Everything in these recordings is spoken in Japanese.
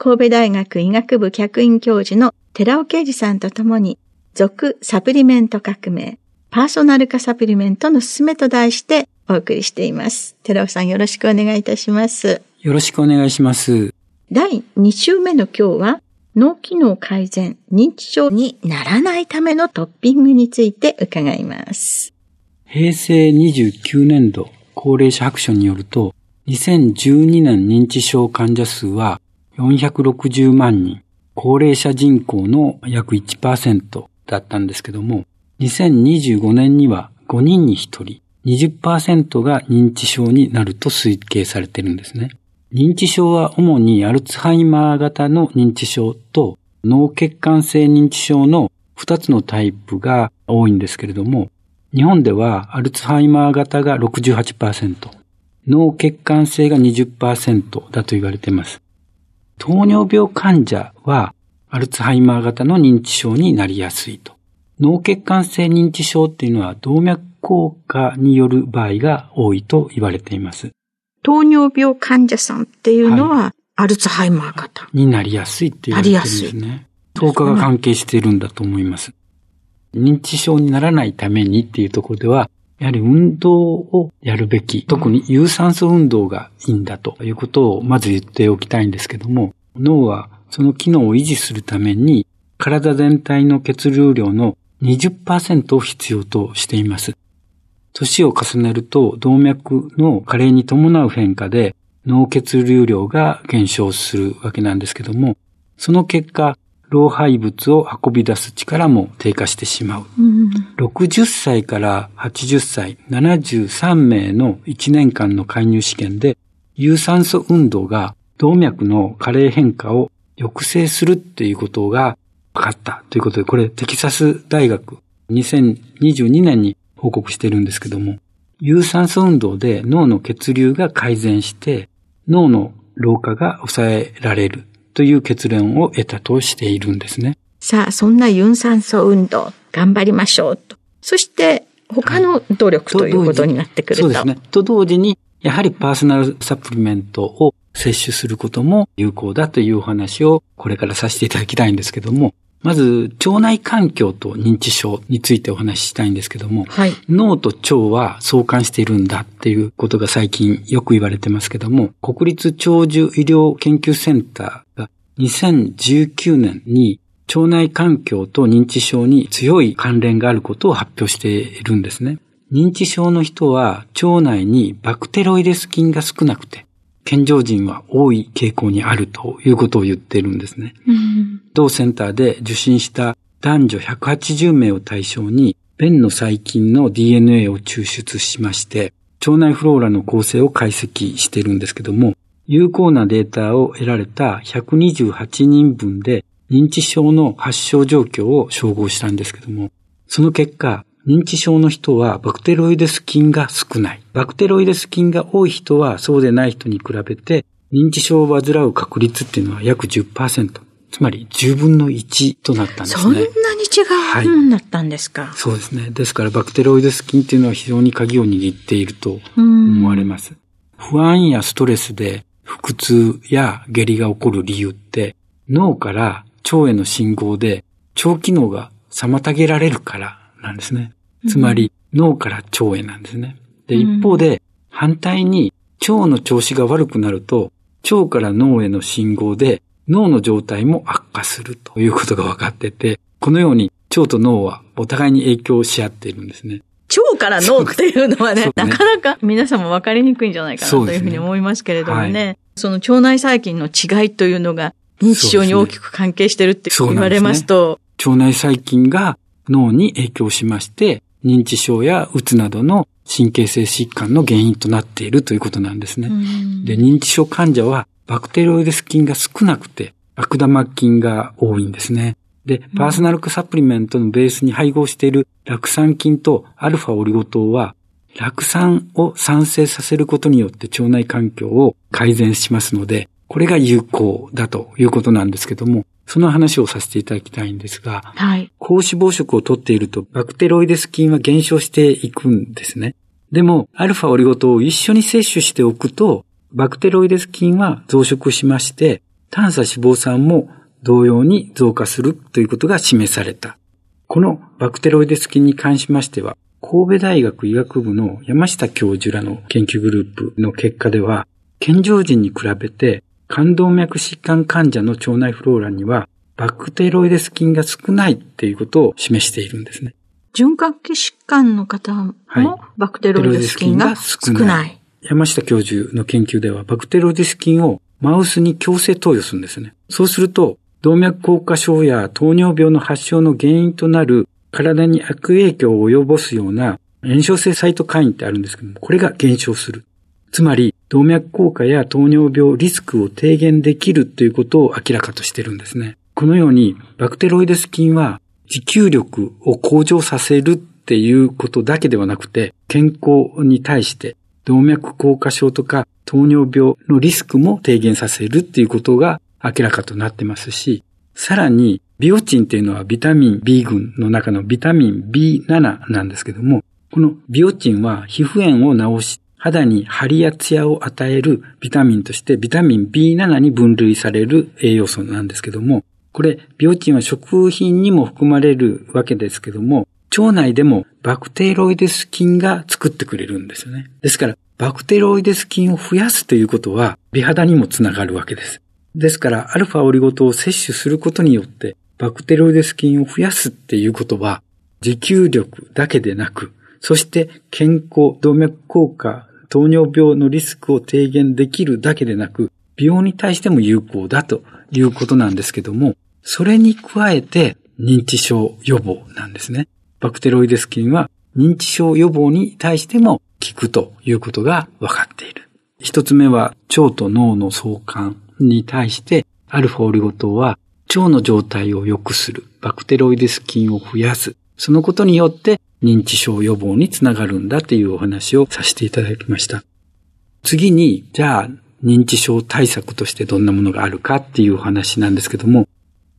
神戸大学医学部客員教授の寺尾啓二さんと共に、続サプリメント革命、パーソナル化サプリメントのすすめと題してお送りしています。寺尾さんよろしくお願いいたします。よろしくお願いします。第2週目の今日は、脳機能改善、認知症にならないためのトッピングについて伺います。平成29年度高齢者白書によると、2012年認知症患者数は460万人、高齢者人口の約1%だったんですけども、2025年には5人に1人、20%が認知症になると推計されているんですね。認知症は主にアルツハイマー型の認知症と脳血管性認知症の2つのタイプが多いんですけれども、日本ではアルツハイマー型が68%、脳血管性が20%だと言われています。糖尿病患者はアルツハイマー型の認知症になりやすいと。脳血管性認知症っていうのは動脈硬化による場合が多いと言われています。糖尿病患者さんっていうのは、はい、アルツハイマー型。になりやすいって言われてるんですね。糖化が関係しているんだと思います。認知症にならないためにっていうところでは、やはり運動をやるべき、特に有酸素運動がいいんだということをまず言っておきたいんですけども、脳はその機能を維持するために体全体の血流量の20%を必要としています。年を重ねると動脈の加齢に伴う変化で脳血流量が減少するわけなんですけども、その結果、老廃物を運び出す力も低下してしまう。うん、60歳から80歳、73名の1年間の介入試験で、有酸素運動が動脈の加齢変化を抑制するっていうことが分かったということで、これテキサス大学2022年に報告してるんですけども、有酸素運動で脳の血流が改善して、脳の老化が抑えられるという結論を得たとしているんですね。さあ、そんな有酸素運動、頑張りましょうと。そして、他の努力、はい、ということになってくると。そうですね。と同時に、やはりパーソナルサプリメントを摂取することも有効だというお話をこれからさせていただきたいんですけども、まず、腸内環境と認知症についてお話ししたいんですけども、はい、脳と腸は相関しているんだっていうことが最近よく言われてますけども、国立長寿医療研究センターが2019年に腸内環境と認知症に強い関連があることを発表しているんですね。認知症の人は腸内にバクテロイデス菌が少なくて、健常人は多い傾向にあるということを言ってるんですね。うん、同センターで受診した男女180名を対象に、便の細菌の DNA を抽出しまして、腸内フローラの構成を解析してるんですけども、有効なデータを得られた128人分で認知症の発症状況を照合したんですけども、その結果、認知症の人はバクテロイデス菌が少ない。バクテロイデス菌が多い人はそうでない人に比べて認知症を患う確率っていうのは約10%。つまり10分の1となったんですね。そんなに違うもんだったんですか、はい、そうですね。ですからバクテロイデス菌っていうのは非常に鍵を握っていると思われます。不安やストレスで腹痛や下痢が起こる理由って脳から腸への信号で腸機能が妨げられるからなんですね。つまり脳から腸へなんですね。で、一方で反対に腸の調子が悪くなると腸から脳への信号で脳の状態も悪化するということが分かってて、このように腸と脳はお互いに影響し合っているんですね。腸から脳っていうのはね、ね。なかなか皆さんも分かりにくいんじゃないかなというふうに思いますけれどもね、ねはい、その腸内細菌の違いというのが認知症に大きく関係してるって言われますと、すね、腸内細菌が脳に影響しまして、認知症やうつなどの神経性疾患の原因となっているということなんですね。で、認知症患者はバクテロイデス菌が少なくて悪玉菌が多いんですね。で、パーソナルサプリメントのベースに配合している酪酸菌とアルファオリゴ糖は酪酸を産生させることによって腸内環境を改善しますので、これが有効だということなんですけども、その話をさせていただきたいんですが、はい、高脂肪食をとっているとバクテロイデス菌は減少していくんですね。でも、アルファオリゴ糖を一緒に摂取しておくと、バクテロイデス菌は増殖しまして、炭素脂肪酸も同様に増加するということが示された。このバクテロイデス菌に関しましては、神戸大学医学部の山下教授らの研究グループの結果では、健常人に比べて冠動脈疾患患者の腸内フローラには、バクテロイデス菌が少ないっていうことを示しているんですね。循環器疾患の方も、バクテロイデス菌が少ない。山下教授の研究では、バクテロイデス菌をマウスに強制投与するんですね。そうすると、動脈硬化症や糖尿病の発症の原因となる体に悪影響を及ぼすような炎症性サイトカインってあるんですけども、これが減少する。つまり、動脈硬化や糖尿病リスクを低減できるということを明らかとしてるんですね。このように、バクテロイデス菌は持久力を向上させるっていうことだけではなくて、健康に対して動脈硬化症とか糖尿病のリスクも低減させるっていうことが明らかとなってますし、さらに、ビオチンっていうのはビタミン B 群の中のビタミン B7 なんですけども、このビオチンは皮膚炎を治し、肌に張りやツヤを与えるビタミンとしてビタミン B7 に分類される栄養素なんですけども、これ、ビオチンは食品にも含まれるわけですけども、腸内でもバクテロイデス菌が作ってくれるんですよね。ですから、バクテロイデス菌を増やすということは、美肌にもつながるわけです。ですから、アルファオリゴ糖を摂取することによって、バクテロイデス菌を増やすっていうことは、持久力だけでなく、そして健康、動脈硬化、糖尿病のリスクを低減できるだけでなく、病に対しても有効だということなんですけども、それに加えて認知症予防なんですね。バクテロイデス菌は認知症予防に対しても効くということが分かっている。一つ目は腸と脳の相関に対してアルファオリゴ糖は腸の状態を良くする、バクテロイデス菌を増やす、そのことによって認知症予防につながるんだというお話をさせていただきました。次に、じゃあ、認知症対策としてどんなものがあるかっていうお話なんですけども、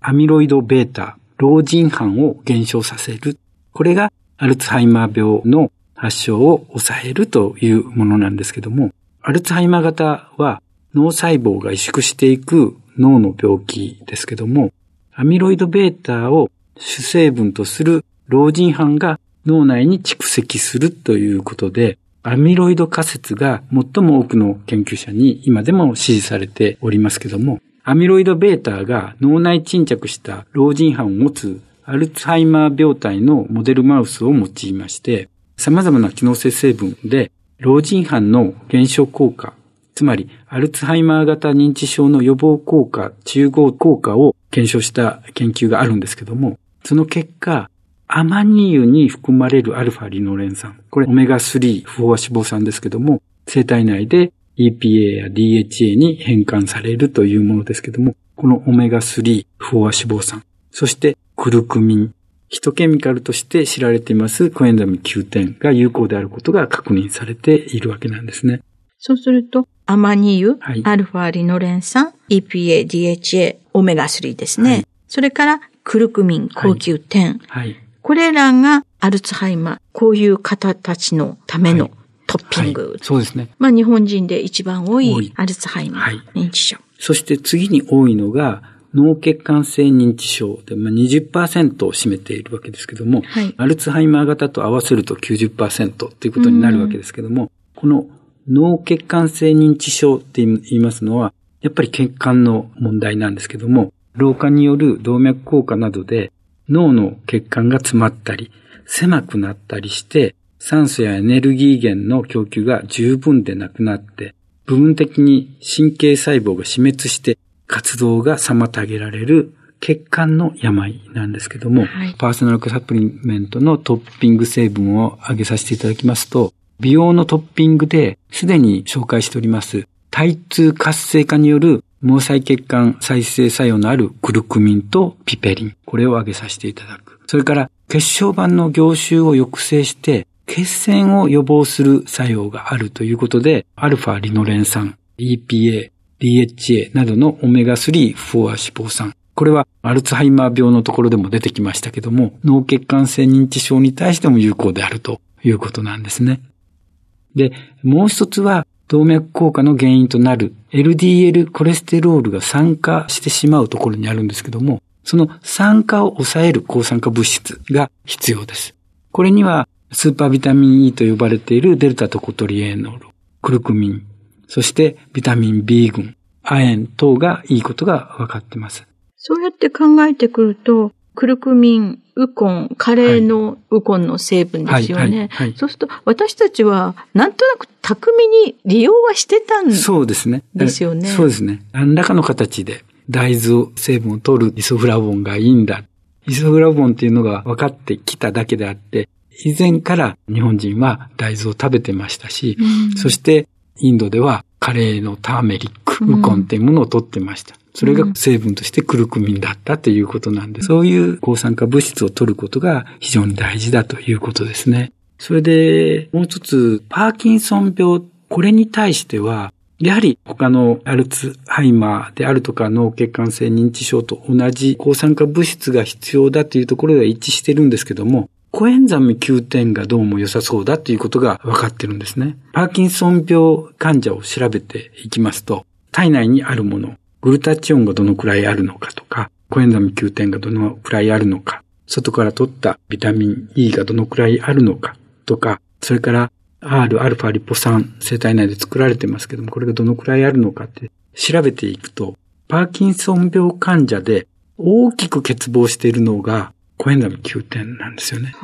アミロイド β、老人斑を減少させる。これがアルツハイマー病の発症を抑えるというものなんですけども、アルツハイマー型は脳細胞が萎縮していく脳の病気ですけども、アミロイド β を主成分とする老人斑が脳内に蓄積するということで、アミロイド仮説が最も多くの研究者に今でも支持されておりますけども、アミロイド β が脳内沈着した老人斑を持つアルツハイマー病態のモデルマウスを用いまして、様々な機能性成分で老人斑の減少効果、つまりアルツハイマー型認知症の予防効果、中合効果を検証した研究があるんですけども、その結果、アマニ油に含まれるアルファリノレン酸。これオメガ3不飽和脂肪酸ですけども、生体内で EPA や DHA に変換されるというものですけども、このオメガ3不飽和脂肪酸、そしてクルクミン、ヒトケミカルとして知られていますコエンザミ Q10 が有効であることが確認されているわけなんですね。そうすると、アマニ油、はい、アルファリノレン酸、EPA、DHA、オメガ3ですね。はい、それからクルクミン、高級点。はい。これらがアルツハイマー、こういう方たちのためのトッピング。はい、そうですね。まあ日本人で一番多いアルツハイマー認知症。そして次に多いのが、脳血管性認知症で、まあ、20%を占めているわけですけども、はい、アルツハイマー型と合わせると90%ということになるわけですけども、この脳血管性認知症って言いますのは、やっぱり血管の問題なんですけども、老化による動脈硬化などで脳の血管が詰まったり、狭くなったりして、酸素やエネルギー源の供給が十分でなくなって、部分的に神経細胞が死滅して活動が妨げられる血管の病なんですけども、はい、パーソナルサプリメントのトッピング成分を挙げさせていただきますと、美容のトッピングですでに紹介しております、体痛活性化による毛細血管再生作用のあるクルクミンとピペリン、これを挙げさせていただく。それから血小板の凝集を抑制して血栓を予防する作用があるということで、アルファリノレン酸、EPA、DHA などのオメガ3不飽和脂肪酸。これはアルツハイマー病のところでも出てきましたけども、脳血管性認知症に対しても有効であるということなんですね。で、もう一つは動脈硬化の原因となる LDL コレステロールが酸化してしまうところにあるんですけども、その酸化を抑える抗酸化物質が必要です。これにはスーパービタミン E と呼ばれているデルタトコトリエノール、クルクミン、そしてビタミン B 群、亜鉛等がいいことが分かっています。そうやって考えてくると、クルクミン、ウコン、カレーのウコンの成分ですよね。そうすると、私たちは、なんとなく巧みに利用はしてたんですよね。そうですね。ですよね。そうですね。何らかの形で大豆成分を取るイソフラボンがいいんだ。イソフラボンっていうのが分かってきただけであって、以前から日本人は大豆を食べてましたし、うん、そしてインドではカレーのターメリック、ウコンっていうものを取ってました。それが成分としてクルクミンだったということなんで、そういう抗酸化物質を取ることが非常に大事だということですね。それで、もう一つ、パーキンソン病、これに対しては、やはり他のアルツハイマーであるとか脳血管性認知症と同じ抗酸化物質が必要だというところでは一致してるんですけども、コエンザミ Q10 がどうも良さそうだということが分かってるんですね。パーキンソン病患者を調べていきますと、体内にあるもの、グルタチオンがどのくらいあるのかとか、コエンザミ Q10 がどのくらいあるのか、外から取ったビタミン E がどのくらいあるのかとか、それから R、アルファリポ酸、生体内で作られてますけども、これがどのくらいあるのかって調べていくと、パーキンソン病患者で大きく欠乏しているのが、コエンザミ Q10 なんですよね。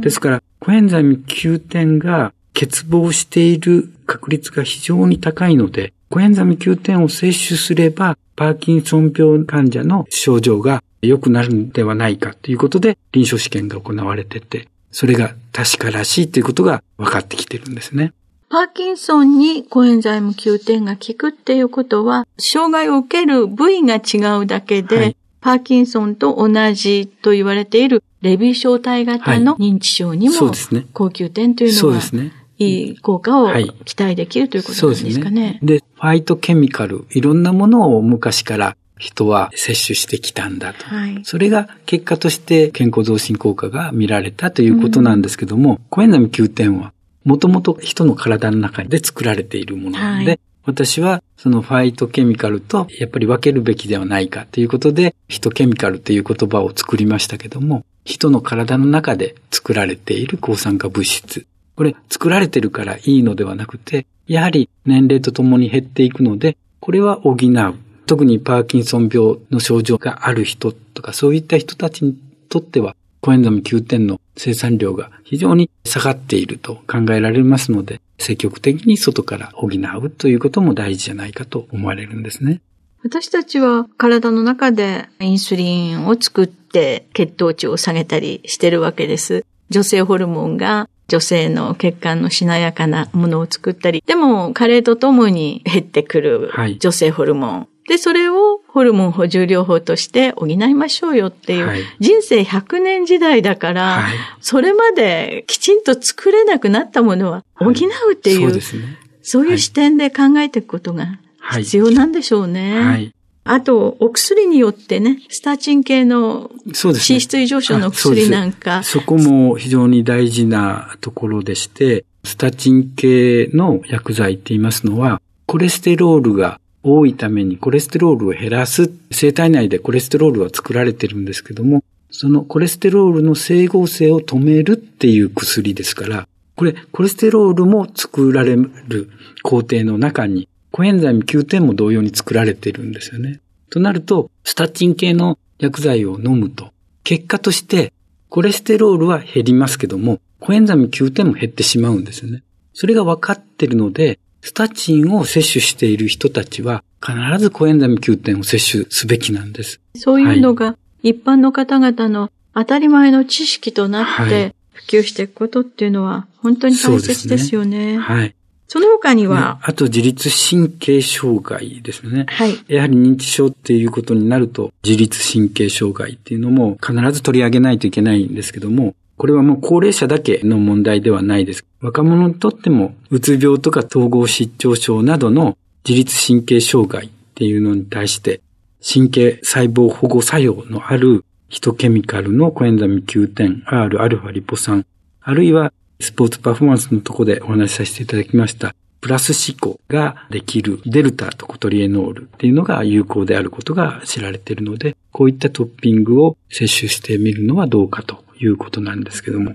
ですから、コエンザミ Q10 が欠乏している確率が非常に高いので、コエンザミ Q10 を摂取すれば、パーキンソン病患者の症状が良くなるんではないかということで、臨床試験が行われてて、それが確からしいということが分かってきてるんですね。パーキンソンにコエンザイム Q10 が効くっていうことは、障害を受ける部位が違うだけで、はい、パーキンソンと同じと言われているレビー小体型の認知症にも、はいね、高級点というのは、ね、いい効果を期待できるということですかね。で、ファイトケミカル、いろんなものを昔から人は摂取してきたんだと。はい、それが結果として健康増進効果が見られたということなんですけども、うん、コエンザミ Q10 はもともと人の体の中で作られているものなので、はい、私はそのファイトケミカルとやっぱり分けるべきではないかということで、ヒトケミカルという言葉を作りましたけども、人の体の中で作られている抗酸化物質。これ作られてるからいいのではなくて、やはり年齢とともに減っていくので、これは補う。特にパーキンソン病の症状がある人とか、そういった人たちにとっては、コエンザム9点の生産量が非常に下がっていると考えられますので、積極的に外から補うということも大事じゃないかと思われるんですね。私たちは体の中でインスリンを作って血糖値を下げたりしてるわけです。女性ホルモンが女性の血管のしなやかなものを作ったり、でも加齢とともに減ってくる女性ホルモン。はい、で、それをホルモン補充療法として補いましょうよっていう、はい、人生100年時代だから、はい、それまできちんと作れなくなったものは補うっていう、そうね、そういう視点で考えていくことが必要なんでしょうね。はい。あと、お薬によってね、スタチン系の脂質異常症の薬なんかそ。そこも非常に大事なところでして、スタチン系の薬剤って言いますのは、コレステロールが多いためにコレステロールを減らす。生体内でコレステロールは作られてるんですけども、そのコレステロールの生合成を止めるっていう薬ですから、これ、コレステロールも作られる工程の中に、コエンザイム Q10も同様に作られているんですよね。となると、スタチン系の薬剤を飲むと、結果として、コレステロールは減りますけども、コエンザイム Q10も減ってしまうんですよね。それが分かっているので、スタチンを摂取している人たちは、必ずコエンザイム Q10を摂取すべきなんです。そういうのが、一般の方々の当たり前の知識となって、普及していくことっていうのは本当に大切ですよね。ねはい。その他には、あと自律神経障害ですね。はい。やはり認知症っていうことになると、自律神経障害っていうのも必ず取り上げないといけないんですけども、これはもう高齢者だけの問題ではないです。若者にとっても、うつ病とか統合失調症などの自律神経障害っていうのに対して、神経細胞保護作用のあるヒトケミカルのコエンザミ Q10、Rα リポ酸、あるいはスポーツパフォーマンスのとこでお話しさせていただきました、プラス思考ができるデルタとコトリエノールっていうのが有効であることが知られているので、こういったトッピングを摂取してみるのはどうかということなんですけども。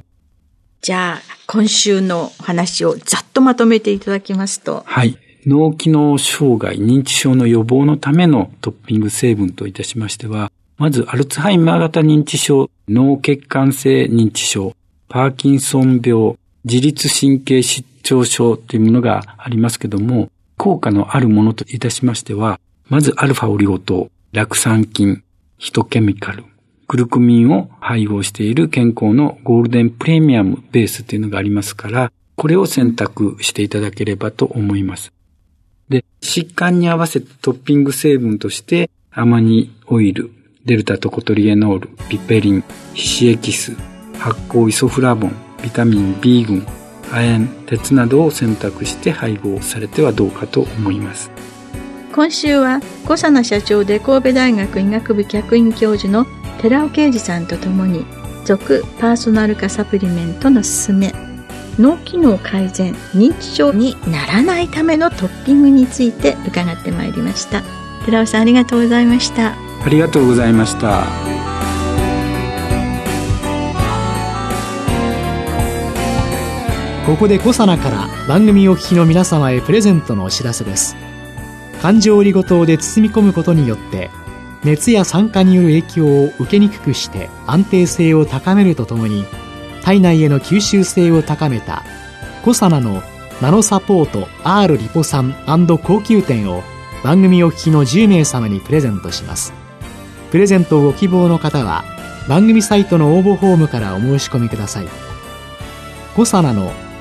じゃあ、今週の話をざっとまとめていただきますと。はい。脳機能障害、認知症の予防のためのトッピング成分といたしましては、まず、アルツハイマー型認知症、脳血管性認知症、パーキンソン病、自律神経失調症というものがありますけども、効果のあるものといたしましては、まずアルファオリゴ糖、酪酸菌、ヒトケミカル、グルクミンを配合している健康のゴールデンプレミアムベースというのがありますから、これを選択していただければと思います。で、疾患に合わせてトッピング成分として、アマニオイル、デルタトコトリエノール、ピペリン、皮脂エキス、発酵イソフラボン、ビタミン B 群、亜鉛、鉄などを選択して配合されてはどうかと思います。今週は小佐奈社長で神戸大学医学部客員教授の寺尾啓二さんとともに続パーソナル化サプリメントの勧め脳機能改善認知症にならないためのトッピングについて伺ってまいりました。寺尾さんありがとうございました。ありがとうございましたここでコサナから番組お聞きの皆様へプレゼントのお知らせです。環状オリゴ糖で包み込むことによって熱や酸化による影響を受けにくくして安定性を高めるとともに体内への吸収性を高めたコサナのナノサポート R リポ酸高級店を番組お聞きの10名様にプレゼントします。プレゼントをご希望の方は番組サイトの応募フォームからお申し込みください。コサナの